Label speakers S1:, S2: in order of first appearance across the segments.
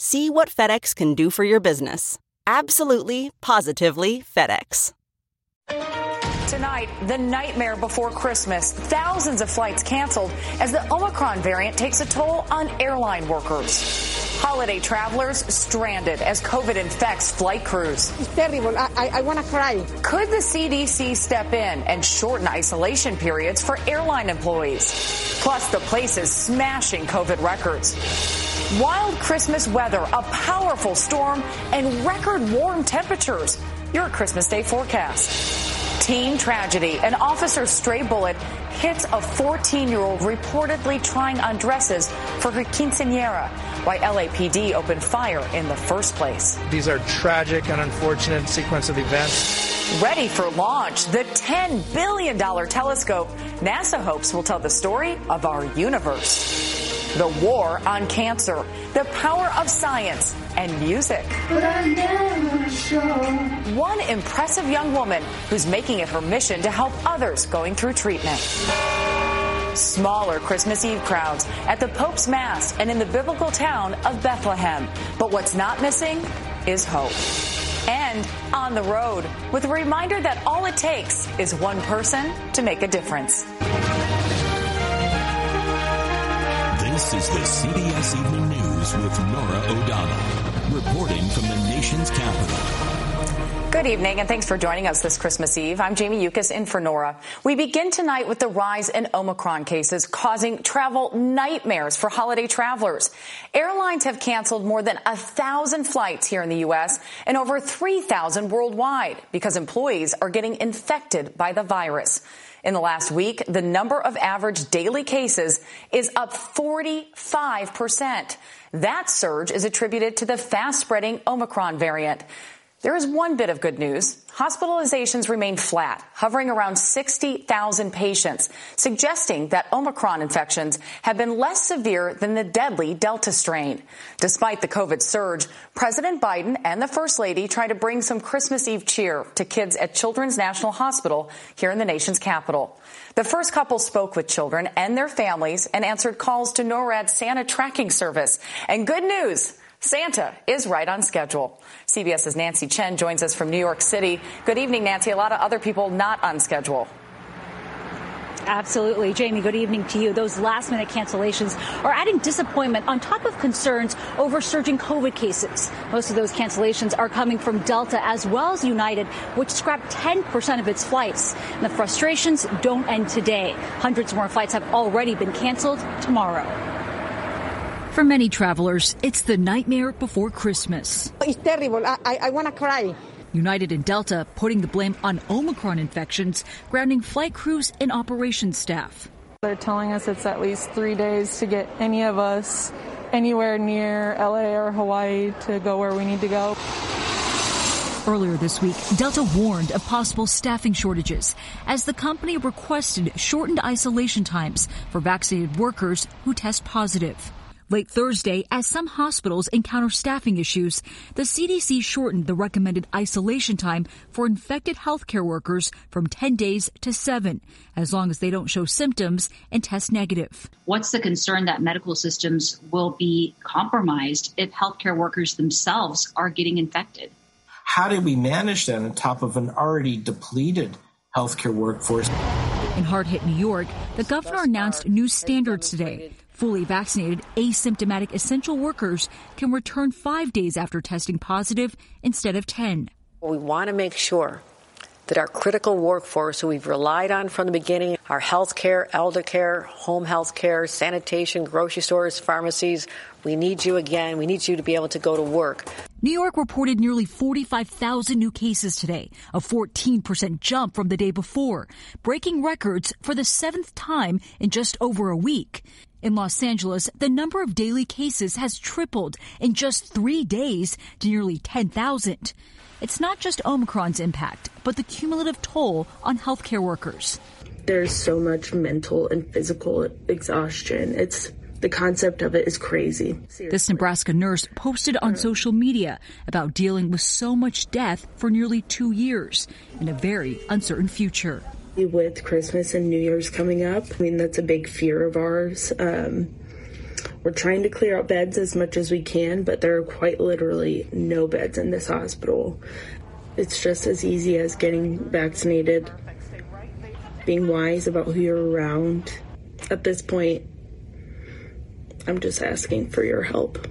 S1: See what FedEx can do for your business. Absolutely, positively FedEx.
S2: Tonight, the nightmare before Christmas. Thousands of flights canceled as the Omicron variant takes a toll on airline workers. Holiday travelers stranded as COVID infects flight crews.
S3: It's terrible. I, I, I want to cry.
S2: Could the CDC step in and shorten isolation periods for airline employees? Plus, the place is smashing COVID records. Wild Christmas weather, a powerful storm, and record warm temperatures. Your Christmas Day forecast. Teen tragedy. An officer's stray bullet hits a 14 year old reportedly trying on dresses for her quinceanera. Why LAPD opened fire in the first place.
S4: These are tragic and unfortunate sequence of events.
S2: Ready for launch, the $10 billion telescope NASA hopes will tell the story of our universe. The war on cancer, the power of science and music. One impressive young woman who's making it her mission to help others going through treatment. Smaller Christmas Eve crowds at the Pope's Mass and in the biblical town of Bethlehem. But what's not missing is hope. And on the road with a reminder that all it takes is one person to make a difference.
S5: This is the CBS Evening News with Norah O'Donnell, reporting from the nation's capital.
S2: Good evening, and thanks for joining us this Christmas Eve. I'm Jamie Yuccas in for Norah. We begin tonight with the rise in Omicron cases causing travel nightmares for holiday travelers. Airlines have canceled more than a thousand flights here in the U.S. and over 3,000 worldwide because employees are getting infected by the virus. In the last week, the number of average daily cases is up 45%. That surge is attributed to the fast spreading Omicron variant. There is one bit of good news. Hospitalizations remain flat, hovering around 60,000 patients, suggesting that Omicron infections have been less severe than the deadly Delta strain. Despite the COVID surge, President Biden and the First Lady try to bring some Christmas Eve cheer to kids at Children's National Hospital here in the nation's capital. The first couple spoke with children and their families and answered calls to NORAD's Santa tracking service. And good news! Santa is right on schedule. CBS's Nancy Chen joins us from New York City. Good evening, Nancy. A lot of other people not on schedule.
S6: Absolutely. Jamie, good evening to you. Those last minute cancellations are adding disappointment on top of concerns over surging COVID cases. Most of those cancellations are coming from Delta as well as United, which scrapped 10% of its flights. And the frustrations don't end today. Hundreds more flights have already been canceled tomorrow.
S7: For many travelers, it's the nightmare before Christmas.
S3: It's terrible. I, I, I want to cry.
S7: United and Delta putting the blame on Omicron infections, grounding flight crews and operations staff.
S8: They're telling us it's at least three days to get any of us anywhere near LA or Hawaii to go where we need to go.
S7: Earlier this week, Delta warned of possible staffing shortages as the company requested shortened isolation times for vaccinated workers who test positive. Late Thursday, as some hospitals encounter staffing issues, the CDC shortened the recommended isolation time for infected healthcare workers from 10 days to 7, as long as they don't show symptoms and test negative.
S9: What's the concern that medical systems will be compromised if healthcare workers themselves are getting infected?
S10: How do we manage that on top of an already depleted healthcare workforce?
S7: In hard hit New York, the governor announced new standards today Fully vaccinated, asymptomatic essential workers can return five days after testing positive instead of 10.
S11: We want to make sure that our critical workforce, who we've relied on from the beginning, our health care, elder care, home health care, sanitation, grocery stores, pharmacies, we need you again. We need you to be able to go to work.
S7: New York reported nearly 45,000 new cases today, a 14% jump from the day before, breaking records for the seventh time in just over a week. In Los Angeles, the number of daily cases has tripled in just three days to nearly 10,000. It's not just Omicron's impact, but the cumulative toll on healthcare workers.
S12: There's so much mental and physical exhaustion. It's the concept of it is crazy.
S7: Seriously. This Nebraska nurse posted on social media about dealing with so much death for nearly two years in a very uncertain future
S12: with Christmas and New Year's coming up. I mean, that's a big fear of ours. Um, we're trying to clear out beds as much as we can, but there are quite literally no beds in this hospital. It's just as easy as getting vaccinated, being wise about who you're around. At this point, I'm just asking for your help.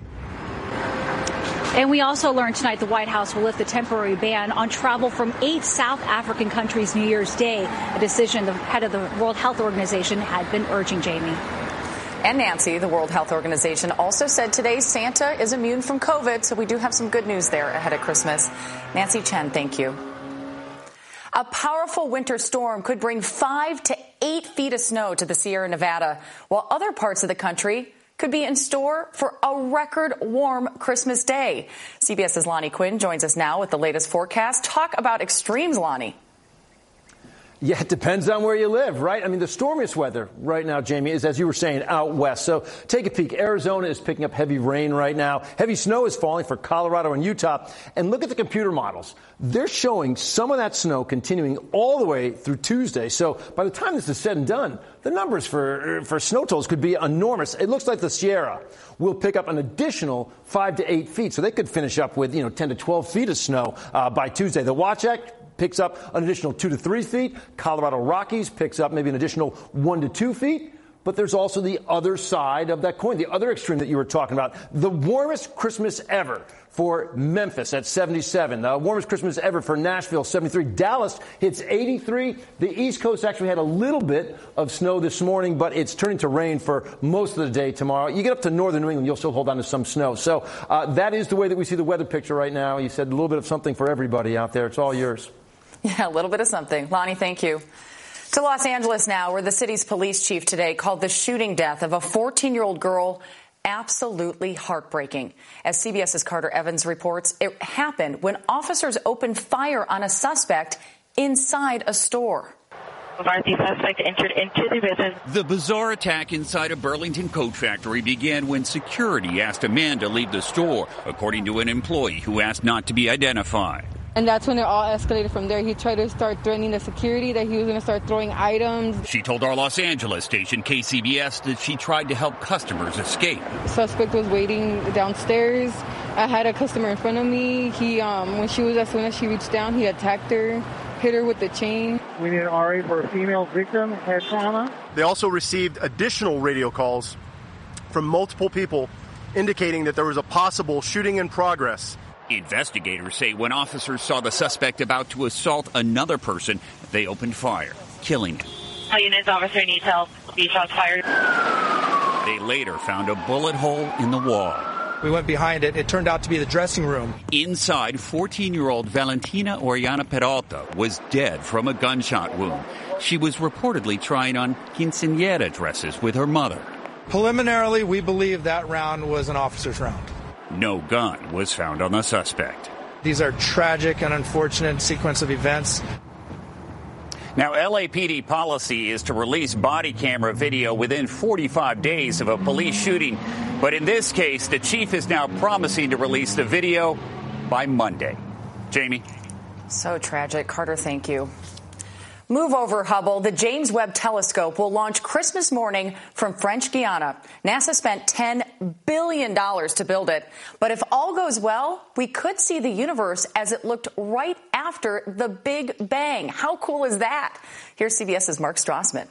S6: And we also learned tonight the White House will lift the temporary ban on travel from eight South African countries New Year's Day, a decision the head of the World Health Organization had been urging Jamie.
S2: And Nancy, the World Health Organization, also said today Santa is immune from COVID, so we do have some good news there ahead of Christmas. Nancy Chen, thank you. A powerful winter storm could bring five to eight feet of snow to the Sierra Nevada, while other parts of the country could be in store for a record warm Christmas day. CBS's Lonnie Quinn joins us now with the latest forecast. Talk about extremes, Lonnie.
S13: Yeah, it depends on where you live, right? I mean, the stormiest weather right now, Jamie, is as you were saying, out west. So take a peek. Arizona is picking up heavy rain right now. Heavy snow is falling for Colorado and Utah. And look at the computer models. They're showing some of that snow continuing all the way through Tuesday. So by the time this is said and done, the numbers for, for snow totals could be enormous. It looks like the Sierra will pick up an additional five to eight feet. So they could finish up with, you know, 10 to 12 feet of snow uh, by Tuesday. The Wasatch picks up an additional two to three feet. Colorado Rockies picks up maybe an additional one to two feet. But there's also the other side of that coin, the other extreme that you were talking about. The warmest Christmas ever for Memphis at 77. The warmest Christmas ever for Nashville, 73. Dallas hits 83. The East Coast actually had a little bit of snow this morning, but it's turning to rain for most of the day tomorrow. You get up to northern New England, you'll still hold on to some snow. So uh, that is the way that we see the weather picture right now. You said a little bit of something for everybody out there. It's all yours.
S2: Yeah, a little bit of something. Lonnie, thank you. To Los Angeles now, where the city's police chief today called the shooting death of a 14 year old girl absolutely heartbreaking. As CBS's Carter Evans reports, it happened when officers opened fire on a suspect inside a store.
S14: The suspect entered into the business.
S15: The bizarre attack inside a Burlington coat factory began when security asked a man to leave the store, according to an employee who asked not to be identified.
S8: And that's when it all escalated from there. He tried to start threatening the security that he was going to start throwing items.
S15: She told our Los Angeles station KCBS that she tried to help customers escape.
S8: Suspect was waiting downstairs. I had a customer in front of me. He, um, when she was as soon as she reached down, he attacked her, hit her with the chain.
S16: We need an RA for a female victim, head trauma.
S17: They also received additional radio calls from multiple people indicating that there was a possible shooting in progress
S15: Investigators say when officers saw the suspect about to assault another person, they opened fire, killing him.
S14: All units, officer needs help. Be shots fired.
S15: They later found a bullet hole in the wall.
S4: We went behind it. It turned out to be the dressing room.
S15: Inside, 14 year old Valentina Orellana Peralta was dead from a gunshot wound. She was reportedly trying on quinceanera dresses with her mother.
S4: Preliminarily, we believe that round was an officer's round.
S15: No gun was found on the suspect.
S4: These are tragic and unfortunate sequence of events.
S15: Now, LAPD policy is to release body camera video within 45 days of a police shooting. But in this case, the chief is now promising to release the video by Monday. Jamie?
S2: So tragic. Carter, thank you. Move over, Hubble. The James Webb Telescope will launch Christmas morning from French Guiana. NASA spent $10 billion to build it. But if all goes well, we could see the universe as it looked right after the Big Bang. How cool is that? Here's CBS's Mark Strassmann.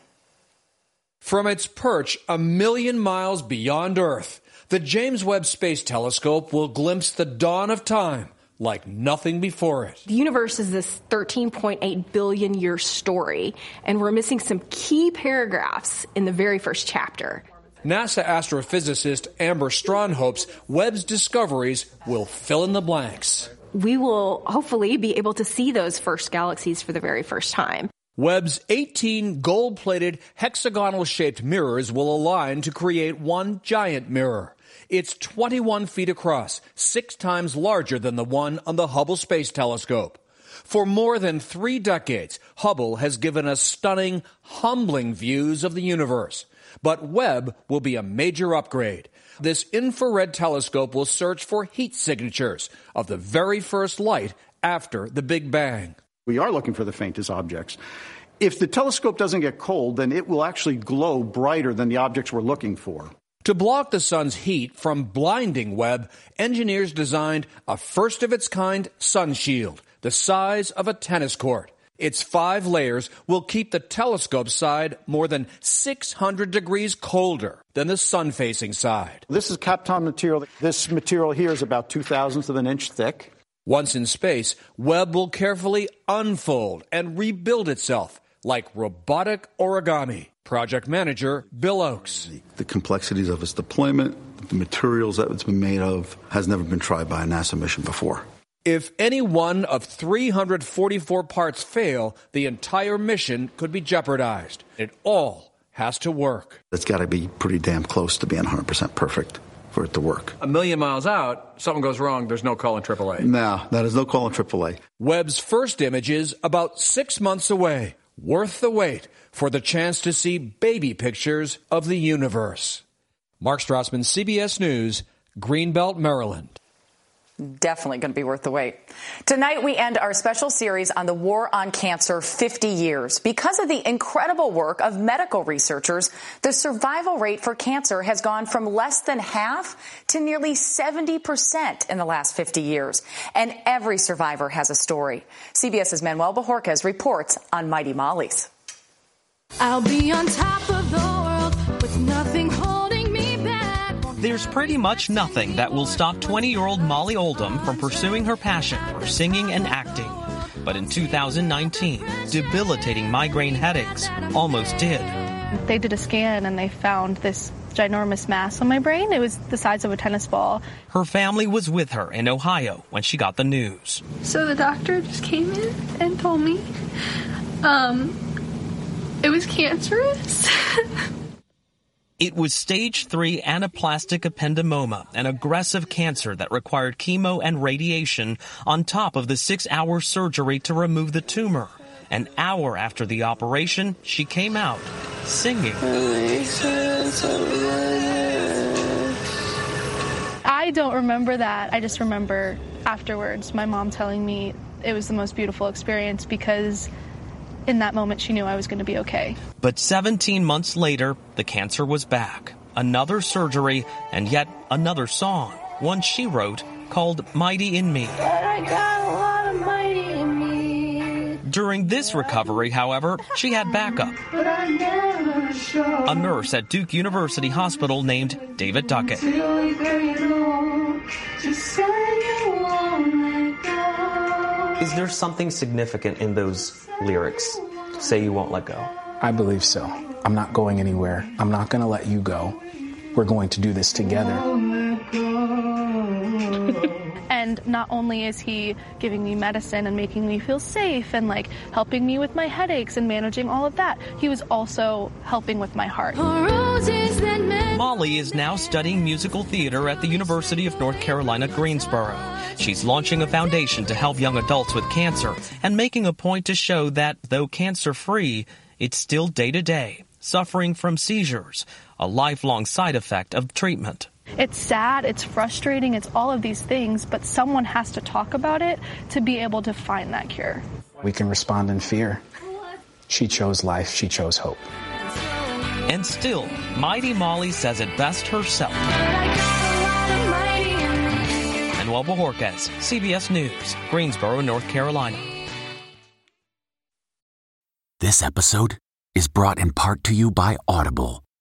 S18: From its perch a million miles beyond Earth, the James Webb Space Telescope will glimpse the dawn of time like nothing before it.
S19: The universe is this 13.8 billion year story, and we're missing some key paragraphs in the very first chapter.
S18: NASA astrophysicist Amber Straughn hopes Webb's discoveries will fill in the blanks.
S19: We will hopefully be able to see those first galaxies for the very first time.
S18: Webb's 18 gold plated hexagonal shaped mirrors will align to create one giant mirror. It's 21 feet across, six times larger than the one on the Hubble Space Telescope. For more than three decades, Hubble has given us stunning, humbling views of the universe. But Webb will be a major upgrade. This infrared telescope will search for heat signatures of the very first light after the Big Bang.
S20: We are looking for the faintest objects. If the telescope doesn't get cold, then it will actually glow brighter than the objects we're looking for.
S18: To block the sun's heat from blinding Webb, engineers designed a first of its kind sun shield, the size of a tennis court. Its five layers will keep the telescope side more than 600 degrees colder than the sun facing side.
S20: This is Kapton material. This material here is about two thousandths of an inch thick.
S18: Once in space, Webb will carefully unfold and rebuild itself like robotic origami. Project manager Bill Ochs.
S21: The complexities of its deployment, the materials that it's been made of, has never been tried by a NASA mission before.
S18: If any one of 344 parts fail, the entire mission could be jeopardized. It all has to work.
S21: It's got to be pretty damn close to being 100% perfect for it to work.
S18: A million miles out, something goes wrong, there's no call in AAA.
S21: No, that is no call in AAA.
S18: Webb's first images about six months away. Worth the wait for the chance to see baby pictures of the universe. Mark Strassmann, CBS News, Greenbelt, Maryland.
S2: Definitely going to be worth the wait. Tonight, we end our special series on the war on cancer 50 years. Because of the incredible work of medical researchers, the survival rate for cancer has gone from less than half to nearly 70% in the last 50 years. And every survivor has a story. CBS's Manuel Bojorquez reports on Mighty Molly's.
S22: I'll be on top of the world with nothing holding.
S23: There's pretty much nothing that will stop 20 year old Molly Oldham from pursuing her passion for singing and acting. But in 2019, debilitating migraine headaches almost did.
S24: They did a scan and they found this ginormous mass on my brain. It was the size of a tennis ball.
S23: Her family was with her in Ohio when she got the news.
S24: So the doctor just came in and told me um, it was cancerous.
S23: It was stage three anaplastic ependymoma, an aggressive cancer that required chemo and radiation on top of the six hour surgery to remove the tumor. An hour after the operation, she came out singing.
S24: I don't remember that. I just remember afterwards my mom telling me it was the most beautiful experience because in that moment she knew I was going to be okay.
S23: But 17 months later, the cancer was back. Another surgery and yet another song, one she wrote called Mighty in Me. During this recovery, however, she had backup. A nurse at Duke University Hospital named David Duckett.
S25: Is there something significant in those lyrics? Say you won't let go.
S26: I believe so. I'm not going anywhere. I'm not going to let you go. We're going to do this together.
S24: And And not only is he giving me medicine and making me feel safe and like helping me with my headaches and managing all of that, he was also helping with my heart.
S23: Molly is now studying musical theater at the University of North Carolina, Greensboro. She's launching a foundation to help young adults with cancer and making a point to show that though cancer free, it's still day to day, suffering from seizures, a lifelong side effect of treatment.
S24: It's sad, it's frustrating, it's all of these things, but someone has to talk about it to be able to find that cure.
S26: We can respond in fear. She chose life, she chose hope.
S23: And still, Mighty Molly says it best herself. Manuel Bojorquez, CBS News, Greensboro, North Carolina.
S27: This episode is brought in part to you by Audible,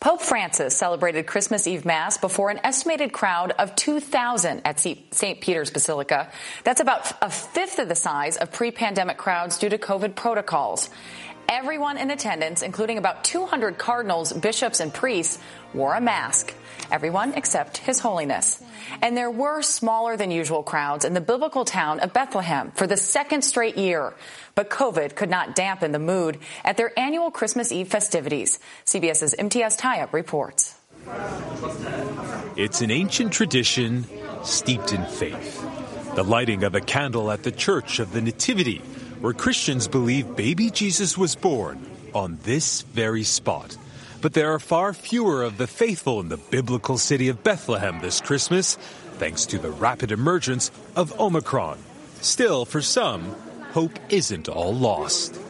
S2: Pope Francis celebrated Christmas Eve Mass before an estimated crowd of 2,000 at St. Peter's Basilica. That's about a fifth of the size of pre-pandemic crowds due to COVID protocols. Everyone in attendance, including about 200 cardinals, bishops, and priests, wore a mask. Everyone except His Holiness. And there were smaller than usual crowds in the biblical town of Bethlehem for the second straight year. But COVID could not dampen the mood at their annual Christmas Eve festivities. CBS's Imtiaz Tyab reports.
S28: It's an ancient tradition steeped in faith. The lighting of a candle at the Church of the Nativity where Christians believe baby Jesus was born on this very spot. But there are far fewer of the faithful in the biblical city of Bethlehem this Christmas, thanks to the rapid emergence of Omicron. Still, for some, hope isn't all lost.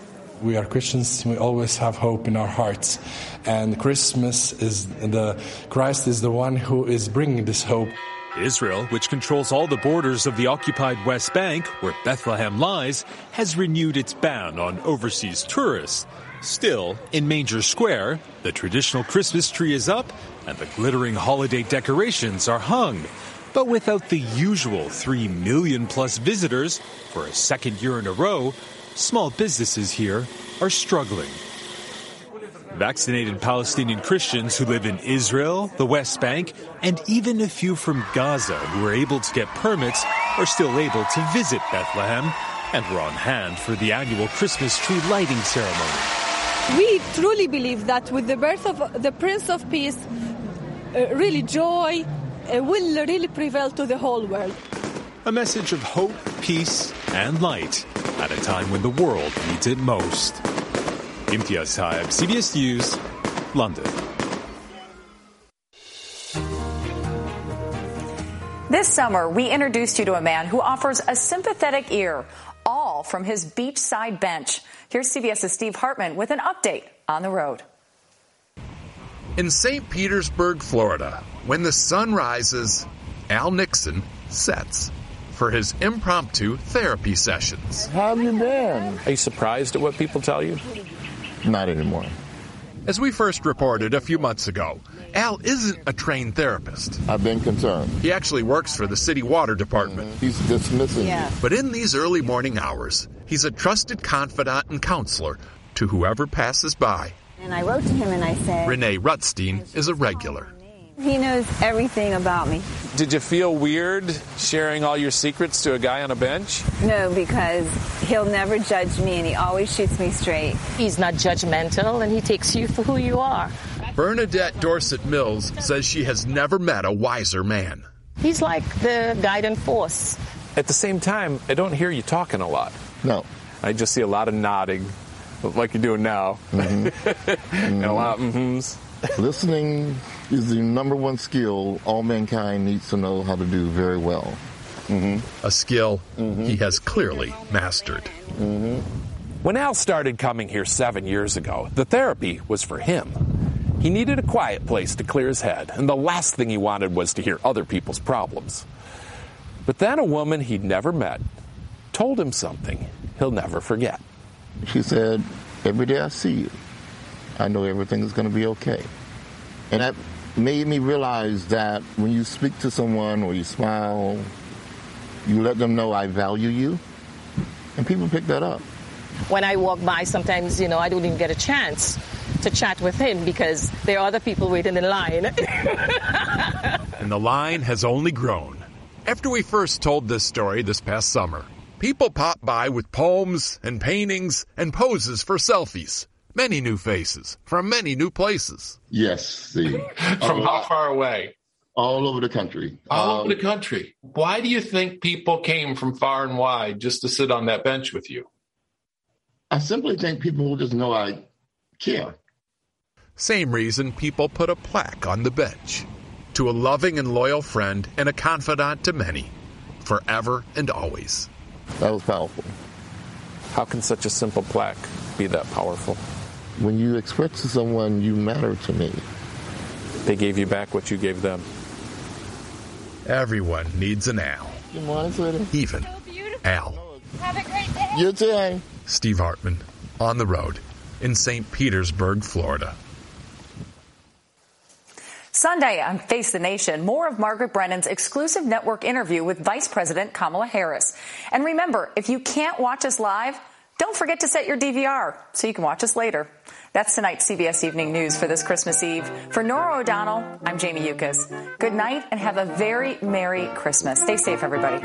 S26: We are Christians, we always have hope in our hearts. And Christmas is the, Christ is the one who is bringing this hope.
S28: Israel, which controls all the borders of the occupied West Bank, where Bethlehem lies, has renewed its ban on overseas tourists. Still, in Manger Square, the traditional Christmas tree is up and the glittering holiday decorations are hung. But without the usual 3 million plus visitors for a second year in a row, small businesses here are struggling. Vaccinated Palestinian Christians who live in Israel, the West Bank, and even a few from Gaza who were able to get permits are still able to visit Bethlehem and were on hand for the annual Christmas tree lighting ceremony.
S29: We truly believe that with the birth of the Prince of Peace, uh, really joy uh, will really prevail to the whole world.
S28: A message of hope, peace, and light at a time when the world needs it most. Imtiaz Tyab, CBS News, London.
S2: This summer, we introduced you to a man who offers a sympathetic ear, all from his beachside bench. Here's CBS's Steve Hartman with an update on the road.
S30: In St. Petersburg, Florida, when the sun rises, Al Nixon sets for his impromptu therapy sessions.
S31: How have you been? Are you surprised at what people tell you? Not anymore.
S30: As we first reported a few months ago, Al isn't a trained therapist.
S31: I've been concerned.
S30: He actually works for the city water department.
S31: Mm-hmm. He's dismissing yeah.
S30: But in these early morning hours, he's a trusted confidant and counselor to whoever passes by.
S32: And I wrote to him and I said,
S30: Renee Rutstein is a regular.
S32: He knows everything about me.
S31: Did you feel weird sharing all your secrets to a guy on a bench?
S32: No, because he'll never judge me and he always shoots me straight.
S33: He's not judgmental and he takes you for who you are.
S30: Bernadette Dorset Mills says she has never met a wiser man.
S33: He's like the guiding force.
S31: At the same time, I don't hear you talking a lot. No. I just see a lot of nodding, like you're doing now. Mm-hmm. and a lot of mm-hms.
S34: Listening is the number one skill all mankind needs to know how to do very well.
S30: Mm-hmm. A skill mm-hmm. he has clearly mastered.
S35: Mm-hmm. When Al started coming here seven years ago, the therapy was for him. He needed a quiet place to clear his head, and the last thing he wanted was to hear other people's problems. But then a woman he'd never met told him something he'll never forget.
S34: She said, Every day I see you, I know everything is going to be okay. And that made me realize that when you speak to someone or you smile, you let them know I value you, and people pick that up.
S33: When I walk by, sometimes, you know, I don't even get a chance to chat with him because there are other people waiting in line.
S30: and the line has only grown. After we first told this story this past summer, people popped by with poems and paintings and poses for selfies. Many new faces from many new places.
S34: Yes, Steve.
S35: from how far away?
S34: All over the country.
S35: All um, over the country. Why do you think people came from far and wide just to sit on that bench with you?
S34: I simply think people just know I care.
S30: Same reason people put a plaque on the bench. To a loving and loyal friend and a confidant to many, forever and always.
S34: That was powerful.
S31: How can such a simple plaque be that powerful?
S34: When you express to someone, you matter to me.
S31: They gave you back what you gave them.
S30: Everyone needs an Al.
S34: Good morning, sweetie.
S30: Even Al.
S22: Have a great day.
S34: You too.
S30: Steve Hartman, on the road in St. Petersburg, Florida.
S2: Sunday on Face the Nation, more of Margaret Brennan's exclusive network interview with Vice President Kamala Harris. And remember, if you can't watch us live, don't forget to set your DVR so you can watch us later. That's tonight's CBS Evening News for this Christmas Eve. For Norah O'Donnell, I'm Jamie Yuccas. Good night and have a very Merry Christmas. Stay safe, everybody.